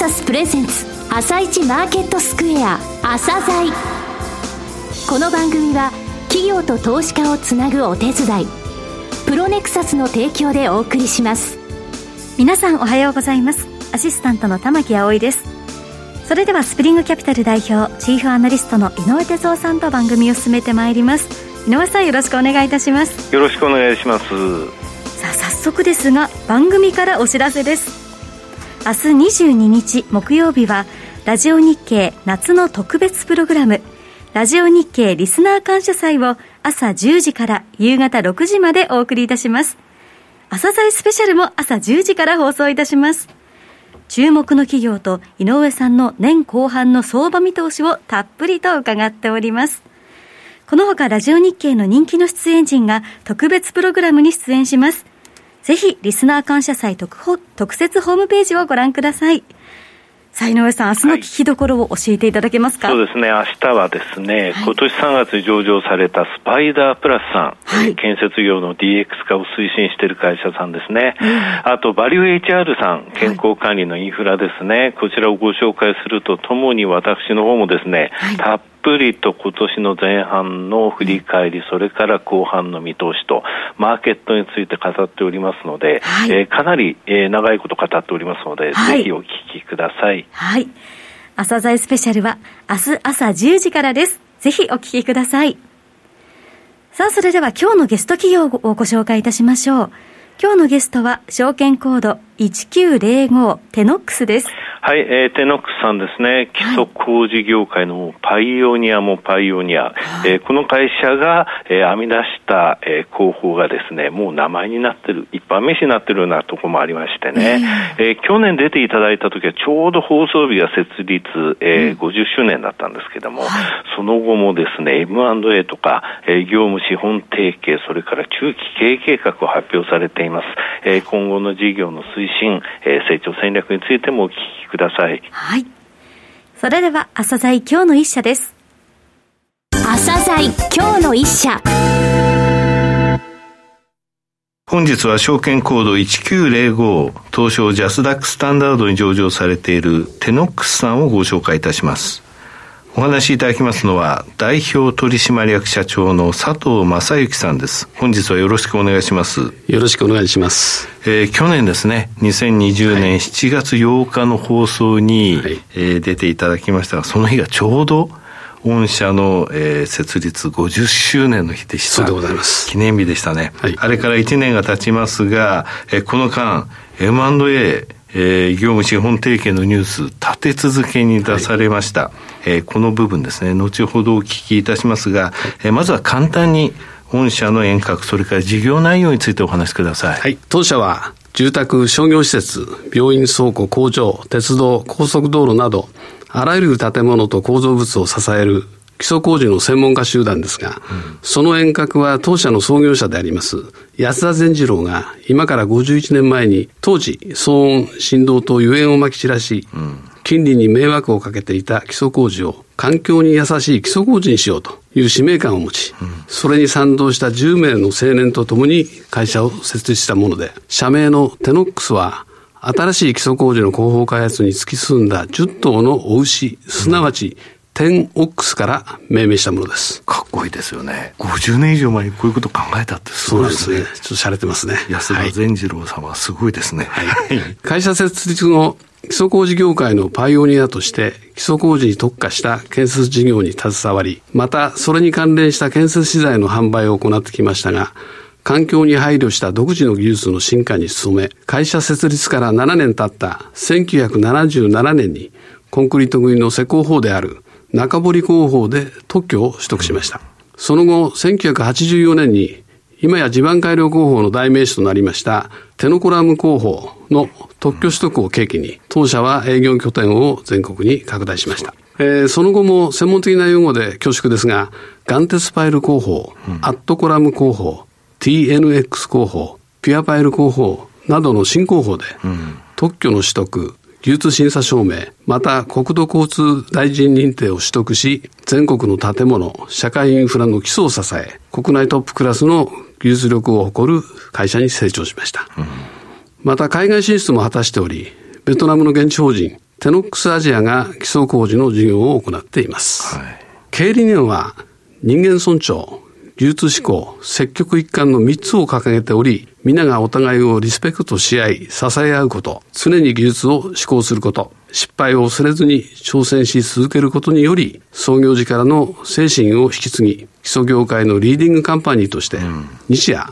サスプレゼンツ朝一マーケットスクエア朝鮮。この番組は企業と投資家をつなぐお手伝いプロネクサスの提供でお送りします。皆さんおはようございます。アシスタントの玉木葵です。それではスプリングキャピタル代表チーフアナリストの井上哲夫さんと番組を進めてまいります。井上さんよろしくお願いいたします。よろしくお願いします。さあ早速ですが番組からお知らせです明日22日木曜日はラジオ日経夏の特別プログラム。ラジオ日経リスナー感謝祭を朝10時から夕方6時までお送りいたします。朝鮮スペシャルも朝10時から放送いたします。注目の企業と井上さんの年後半の相場見通しをたっぷりと伺っております。このほかラジオ日経の人気の出演陣が特別プログラムに出演します。ぜひ、リスナー感謝祭特特設ホームページをご覧ください。さあ、井上さん、明日の聞きどころを教えていただけますか、はい、そうですね、明日はですね、はい、今年3月に上場されたスパイダープラスさん、はい、建設業の DX 化を推進している会社さんですね、あと、バリュー HR さん、健康管理のインフラですね、こちらをご紹介するとともに、私の方もですね、たっぷりと今年の前半の振り返り、それから後半の見通しと、マーケットについて語っておりますので、はい、えー、かなり、えー、長いこと語っておりますので、はい、ぜひお聞きください。はい。朝鮮スペシャルは明日朝10時からです。ぜひお聞きください。さあ、それでは今日のゲスト企業をご紹介いたしましょう。今日のゲストは証券コード1905テノックスです。はい、えー、テノックスさんですね、基礎工事業界のパイオニアもパイオニア、はい、えー、この会社が、えー、編み出した、えー、広報がですね、もう名前になってる、一般名詞になってるようなところもありましてね、えー、えー、去年出ていただいた時はちょうど放送日が設立、えー、50周年だったんですけども、その後もですね、M&A とか、えー、業務資本提携、それから中期経営計画を発表されています。えー、今後の事業の推進、えー、成長戦略についてもお聞きください。はい。それでは、朝鮮今日の一社です。朝鮮今日の一社。本日は証券コード1905東証ジャスダックスタンダードに上場されているテノックスさんをご紹介いたします。お話しいただきますのは、代表取締役社長の佐藤正幸さんです。本日はよろしくお願いします。よろしくお願いします。えー、去年ですね、2020年7月8日の放送に、はい、えー、出ていただきましたが、その日がちょうど、御社の、えー、設立50周年の日でした。そうでございます。記念日でしたね。はい、あれから1年が経ちますが、えー、この間、M&A、えー、業務資本提携のニュース、立て続けに出されました。はい、えー、この部分ですね、後ほどお聞きいたしますが、えー、まずは簡単に、御社の遠隔、それから事業内容についてお話しください。はい。当社は、住宅、商業施設、病院、倉庫、工場、鉄道、高速道路など、あらゆる建物と構造物を支える基礎工事の専門家集団ですが、うん、その遠隔は当社の創業者であります、安田善次郎が今から51年前に当時騒音、振動と油煙をまき散らし、うん、近隣に迷惑をかけていた基礎工事を環境に優しい基礎工事にしようという使命感を持ち、うん、それに賛同した10名の青年と共に会社を設立したもので、社名のテノックスは新しい基礎工事の広報開発に突き進んだ10頭のお牛、すなわち、10オックスから命名したものです。かっこいいですよね。50年以上前にこういうこと考えたってすごいですね。そうですね。ちょっと洒落てますね。安田善次郎さん、は、すごいですね。はい、会社設立後、基礎工事業界のパイオニアとして基礎工事に特化した建設事業に携わり、またそれに関連した建設資材の販売を行ってきましたが、環境に配慮した独自の技術の進化に努め、会社設立から7年経った1977年にコンクリート組の施工法である中堀工法で特許を取得しました。その後、1984年に今や地盤改良工法の代名詞となりましたテノコラム工法の特許取得を契機に当社は営業拠点を全国に拡大しました。えー、その後も専門的な用語で恐縮ですが、ガンテスパイル工法、うん、アットコラム工法、TNX 工法、ピュアパイル工法などの新工法で、特許の取得、流通審査証明、また国土交通大臣認定を取得し、全国の建物、社会インフラの基礎を支え、国内トップクラスの技術力を誇る会社に成長しました。うん、また海外進出も果たしており、ベトナムの現地法人テノックスアジアが基礎工事の事業を行っています。はい、経営理念は人間尊重、技術志向、積極一貫の3つを掲げており、皆がお互いをリスペクトし合い、支え合うこと、常に技術を志向すること、失敗を恐れずに挑戦し続けることにより、創業時からの精神を引き継ぎ、基礎業界のリーディングカンパニーとして、日夜、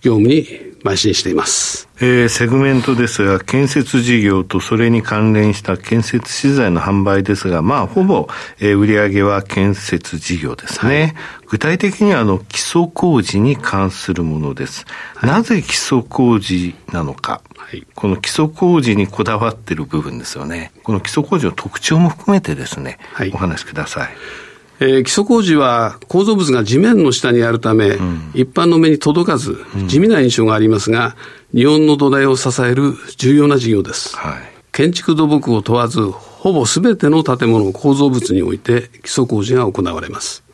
業務に邁進しています。えー、セグメントですが、建設事業とそれに関連した建設資材の販売ですが、まあ、ほぼ、えー、売上は建設事業ですね。はい、具体的には、あの、基礎工事に関するものです。はい、なぜ基礎工事なのか。はい、この基礎工事にこだわっている部分ですよね。この基礎工事の特徴も含めてですね、はい、お話しください。えー、基礎工事は構造物が地面の下にあるため、うん、一般の目に届かず、地味な印象がありますが、日本の土台を支える重要な事業です。はい、建築土木を問わず、ほぼすべての建物構造物において基礎工事が行われます。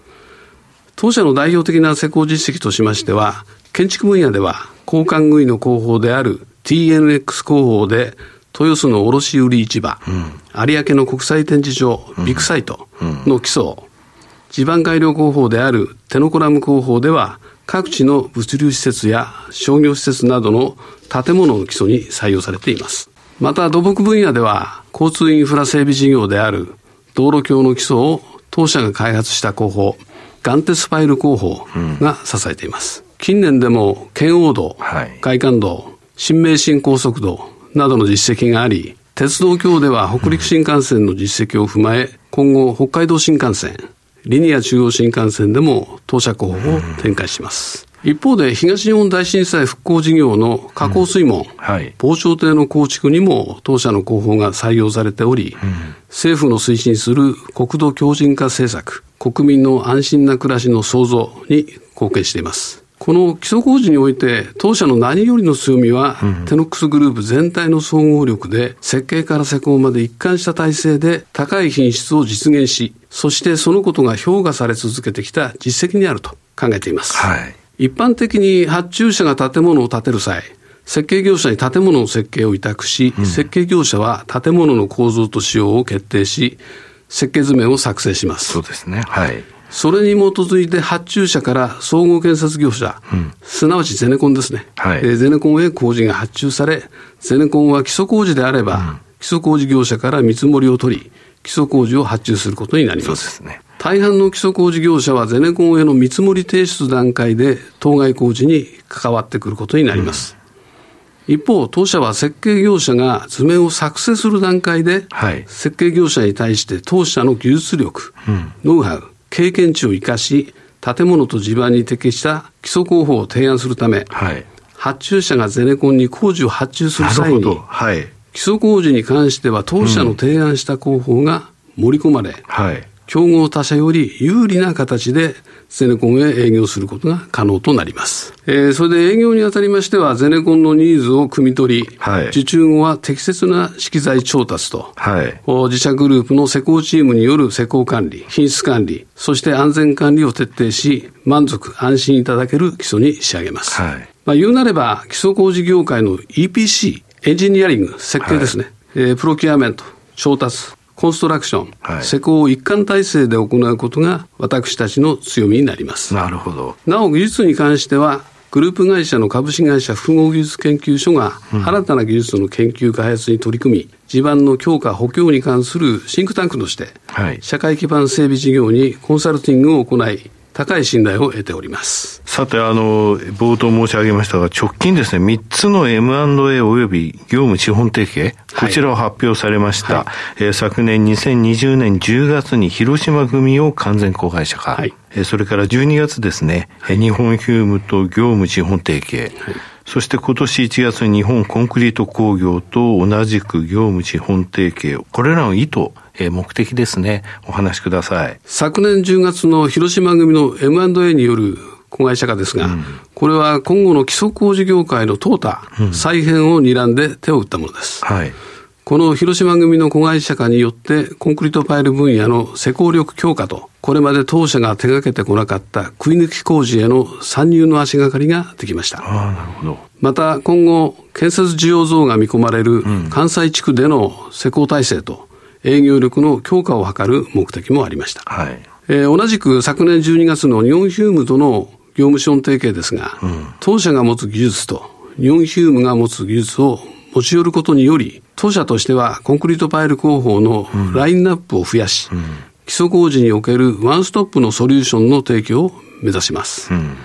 当社の代表的な施工実績としましては、建築分野では、交換具の工法である TNX 工法で、豊洲の卸売市場、うん、有明の国際展示場、ビッグサイトの基礎地盤改良工法であるテノコラム工法では、各地の物流施設や商業施設などの建物の基礎に採用されています。また土木分野では、交通インフラ整備事業である道路橋の基礎を当社が開発した工法、ガンテスパイル工法が支えています。うん、近年でも、圏央道、はい、外環道、新名神高速道などの実績があり、鉄道橋では北陸新幹線の実績を踏まえ、今後北海道新幹線、リニア中央新幹線でも当社候補を展開します。一方で東日本大震災復興事業の加工水門、うんはい、防潮堤の構築にも当社の広報が採用されており、うん、政府の推進する国土強靭化政策、国民の安心な暮らしの創造に貢献しています。この基礎工事において、当社の何よりの強みは、うん、テノックスグループ全体の総合力で、設計から施工まで一貫した体制で高い品質を実現し、そしてそのことが評価され続けてきた実績にあると考えています。はい、一般的に発注者が建物を建てる際、設計業者に建物の設計を委託し、うん、設計業者は建物の構造と仕様を決定し、設計図面を作成します。そうですね。はい。それに基づいて発注者から総合建設業者、うん、すなわちゼネコンですね、はい、ゼネコンへ工事が発注され、ゼネコンは基礎工事であれば、うん、基礎工事業者から見積もりを取り、基礎工事を発注することになります。そうですね。大半の基礎工事業者はゼネコンへの見積もり提出段階で当該工事に関わってくることになります。うん、一方、当社は設計業者が図面を作成する段階で、はい、設計業者に対して当社の技術力、うん、ノウハウ、経験値を生かし、建物と地盤に適した基礎工法を提案するため、はい、発注者がゼネコンに工事を発注する際に、はい、基礎工事に関しては当社の提案した工法が盛り込まれ、うんはい、競合他社より有利な形でゼネコンへ営業することが可能となります。えー、それで営業にあたりましては、ゼネコンのニーズを汲み取り、はい、受注後は適切な資機材調達と、はい、自社グループの施工チームによる施工管理、品質管理、そして安全管理を徹底し、満足、安心いただける基礎に仕上げます。はい、まあ、言うなれば、基礎工事業界の EPC、エンジニアリング、設計ですね、はい、えー、プロキュアメント、調達、コンストラクション、はい、施工を一貫体制で行うことが私たちの強みになります。なるほど。なお技術に関しては、グループ会社の株式会社複合技術研究所が新たな技術の研究開発に取り組み、地盤の強化補強に関するシンクタンクとして、社会基盤整備事業にコンサルティングを行い、高い信頼を得ております。さて、あの、冒頭申し上げましたが、直近ですね、3つの M&A および業務資本提携、こちらを発表されました。はい、えー、昨年2020年10月に広島組を完全公開者化。はい、えー、それから12月ですね、はい、日本ヒュームと業務資本提携。はいそして今年1月に日本コンクリート工業と同じく業務資本提携、これらの意図、えー、目的ですね。お話しください。昨年10月の広島組の M&A による子会社化ですが、うん、これは今後の基礎工事業界の淘汰、再編を睨んで手を打ったものです。はい。この広島組の子会社化によって、コンクリートパイル分野の施工力強化と、これまで当社が手掛けてこなかった食い抜き工事への参入の足がかりができました。ああ、なるほど。また、今後、建設需要増が見込まれる関西地区での施工体制と、営業力の強化を図る目的もありました。はい。えー、同じく昨年12月の日本ヒュームとの業務資本提携ですが、うん、当社が持つ技術と日本ヒュームが持つ技術を持ち寄ることにより、当社としてはコンクリートパイル工法のラインナップを増やし、うん、基礎工事におけるワンストップのソリューションの提供を目指します。うん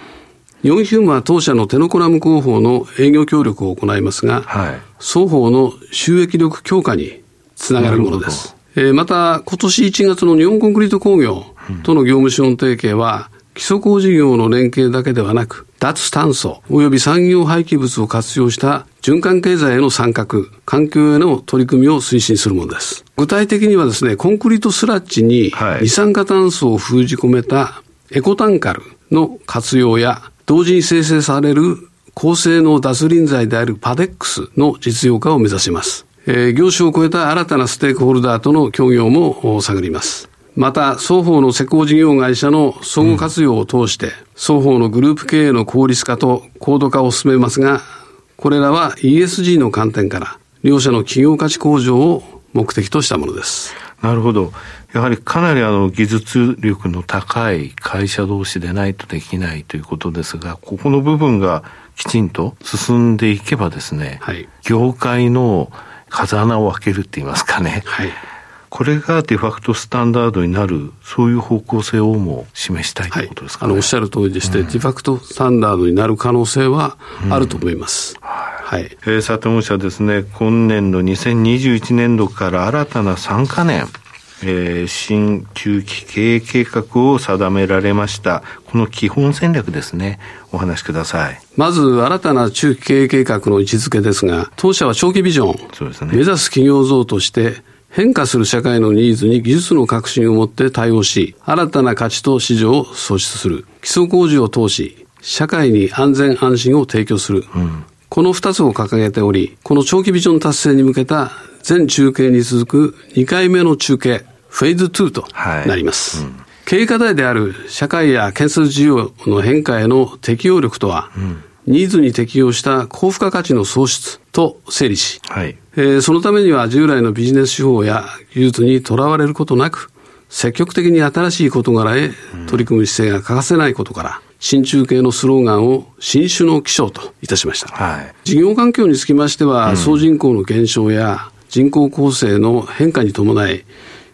日本ヒュームは当社のテノコラム工法の営業協力を行いますが、はい、双方の収益力強化につながるものです。えー、また、今年1月の日本コンクリート工業との業務資本提携は、基礎工事業の連携だけではなく、脱炭素及び産業廃棄物を活用した循環経済への参画、環境への取り組みを推進するものです。具体的にはですね、コンクリートスラッジに二酸化炭素を封じ込めたエコタンカルの活用や、同時に生成される高性能脱輪剤であるパデックスの実用化を目指します。えー、業種を超えた新たなステークホルダーとの協業も探ります。また、双方の施工事業会社の相互活用を通して、双方のグループ経営の効率化と高度化を進めますが、これらは ESG の観点から、両者の企業価値向上を目的としたものです。なるほど。やはりかなりあの技術力の高い会社同士でないとできないということですが、ここの部分がきちんと進んでいけばですね、はい、業界の風穴を開けるって言いますかね。はい。これがデファクトスタンダードになる、そういう方向性をも示したいということですか、ねはい、あの、おっしゃる通りでして、うん、デファクトスタンダードになる可能性はあると思います。うん、はい。えー、佐藤社ですね、今年度2021年度から新たな3か年、えー、新中期経営計画を定められました。この基本戦略ですね。お話しください。まず、新たな中期経営計画の位置づけですが、当社は長期ビジョン、そうですね、目指す企業像として、変化する社会のニーズに技術の革新をもって対応し、新たな価値と市場を創出する。基礎工事を通し、社会に安全安心を提供する。うん、この二つを掲げており、この長期ビジョン達成に向けた全中継に続く2回目の中継、フェーズ2となります。はいうん、経営課題である社会や建設需要の変化への適応力とは、うん、ニーズに適応した高付加価値の創出と整理し、はい。えー、そのためには従来のビジネス手法や技術にとらわれることなく、積極的に新しい事柄へ取り組む姿勢が欠かせないことから、新中継のスローガンを新種の気象といたしました。はい、事業環境につきましては、総人口の減少や人口構成の変化に伴い、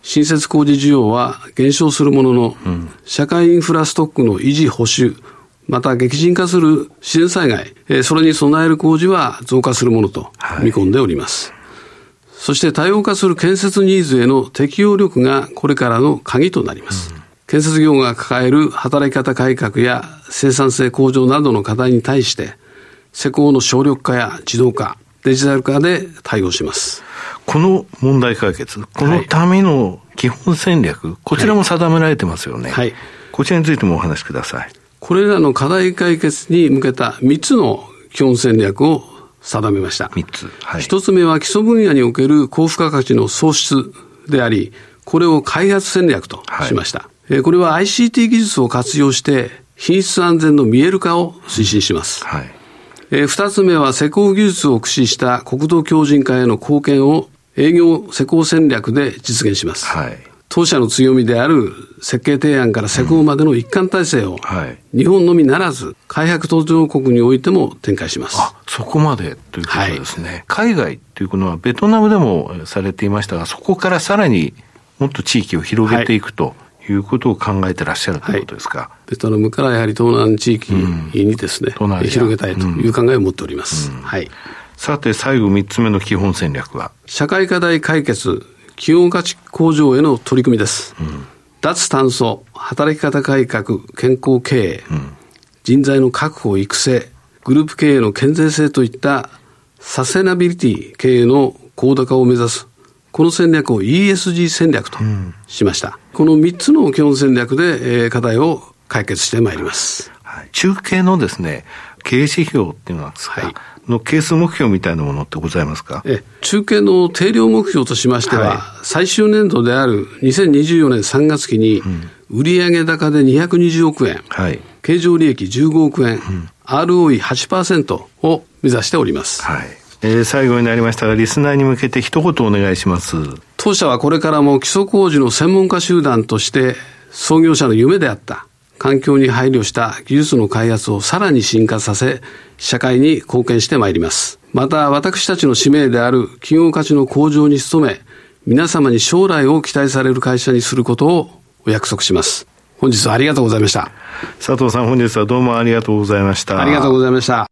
新設工事需要は減少するものの、うん、社会インフラストックの維持保守、また激甚化する自然災害、えー、それに備える工事は増加するものと見込んでおります。はい、そして多様化する建設ニーズへの適応力がこれからの鍵となります。うん、建設業が抱える働き方改革や生産性向上などの課題に対して、施工の省力化や自動化、デジタル化で対応します。この問題解決、このための基本戦略、はい、こちらも定められてますよね。はい。こちらについてもお話しください。これらの課題解決に向けた3つの基本戦略を定めました。3つ。はい。1つ目は基礎分野における高付加価値の創出であり、これを開発戦略としました。はい、これは ICT 技術を活用して、品質安全の見える化を推進します。はい。え二つ目は施工技術を駆使した国土強靭化への貢献を営業施工戦略で実現します。はい。当社の強みである設計提案から施工までの一貫体制を、日本のみならず、開発途上国においても展開します。あ、そこまでということですね。はい、海外というのは、ベトナムでもされていましたが、そこからさらにもっと地域を広げていくと。いうことを考えてらっしゃるということですか、はい、ベトナムからやはり東南地域にですね、うん、広げたいという考えを持っております。うん、はい。さて、最後3つ目の基本戦略は？社会課題解決、企業価値向上への取り組みです。うん、脱炭素、働き方改革、健康経営、うん、人材の確保、育成、グループ経営の健全性といったサステナビリティ経営の高度化を目指す、この戦略を ESG 戦略としました。うん、この3つの基本戦略で、えー、課題を解決してまいります。はい、中継のですね、経営指標っていうのはですか、はいのケース目標みたいなものってございますか？え中継の定量目標としましては、はい、最終年度である2024年3月期に、売上高で220億円、はい、経常利益15億円、うん、ROE8% を目指しております。はい。えー、最後になりましたが、リスナーに向けて一言お願いします。当社はこれからも基礎工事の専門家集団として創業者の夢であった環境に配慮した技術の開発をさらに進化させ、社会に貢献してまいります。また、私たちの使命である企業価値の向上に努め、皆様に将来を期待される会社にすることをお約束します。本日はありがとうございました。佐藤さん、本日はどうもありがとうございました。ありがとうございました。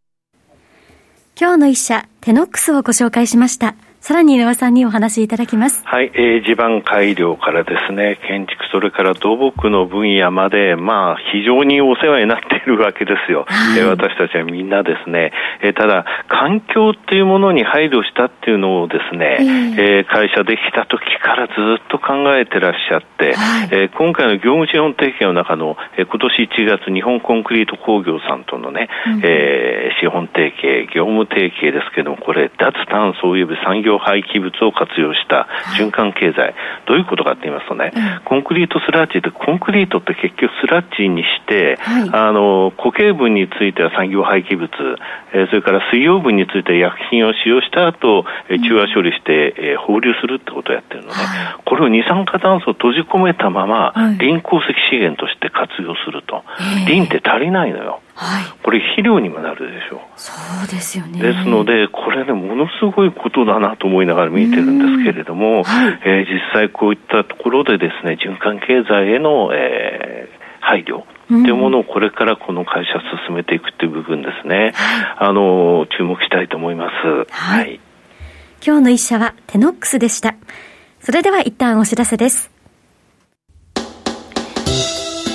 今日の一社、テノックスをご紹介しました。さらに井上さんにお話しいただきます。はい、えー、地盤改良からですね、建築、それから土木の分野まで、まあ、非常にお世話になっているわけですよ。はい、えー、私たちはみんなですね、えー、ただ、環境っていうものに配慮したっていうのをですね、えー、えー、会社できた時からずっと考えてらっしゃって、はい、えー、今回の業務資本提携の中の、えー、今年1月、日本コンクリート工業さんとのね、うん、えー、資本提携、業務提携ですけども、これ、脱炭素及び産業業廃棄物を活用した循環経済、どういうことかって言いますとね、コンクリートスラッジって、コンクリートって結局スラッジにして、はい、あの固形分については産業廃棄物、えー、それから水溶分については薬品を使用した後、えー、中和処理して、えー、放流するってことをやってるのね、はい、これを二酸化炭素を閉じ込めたまま、はい、リン鉱石資源として活用すると、リンって足りないのよ。はい、これ肥料にもなるでしょう。そうですよね。ですので、これね、ものすごいことだなと思いながら見てるんですけれども、はい、えー、実際こういったところでですね、循環経済への、えー、配慮。というものをこれからこの会社進めていくという部分ですね。あの、注目したいと思います。はい。はい、今日の一社はテノックスでした。それでは一旦お知らせです。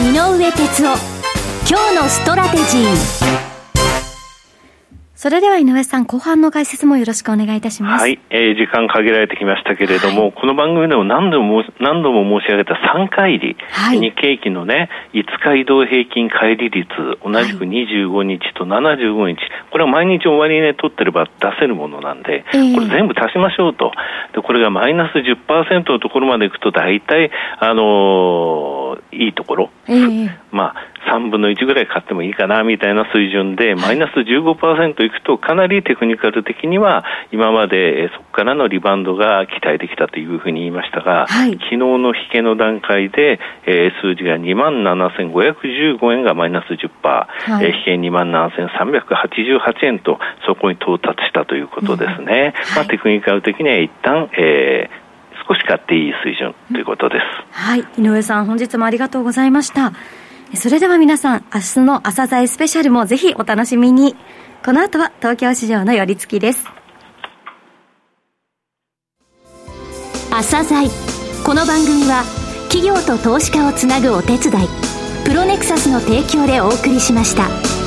井上哲夫。今日のストラテジー。それでは井上さん、後半の解説もよろしくお願いいたします。はい、えー、時間限られてきましたけれども、はい、この番組でも何度も何度も申し上げた3回入り、はい、日経期のね、5日移動平均乖離率、同じく25日と75日、これは毎日終値、ね、取ってれば出せるものなんで、えー、これ全部足しましょうと。で、これがマイナス10%のところまでいくと、大体、あのー、いいところ、えー、まあ、3分の1ぐらい買ってもいいかなみたいな水準で、マイナス15%いくと、かなりテクニカル的には、今までそこからのリバウンドが期待できたというふうに言いましたが、はい、昨日の引けの段階で、えー、数字が2万7515円がマイナス10%、はい、えー、引け2万7388円と、そこに到達したということですね。うん、まあ、テクニカル的には一旦、えー少し買っていい水準ということです。はい。井上さん、本日もありがとうございました。それでは皆さん、明日の朝鮮スペシャルもぜひお楽しみに。この後は東京市場の寄り付きです。朝鮮この番組は企業と投資家をつなぐお手伝い、プロネクサスの提供でお送りしました。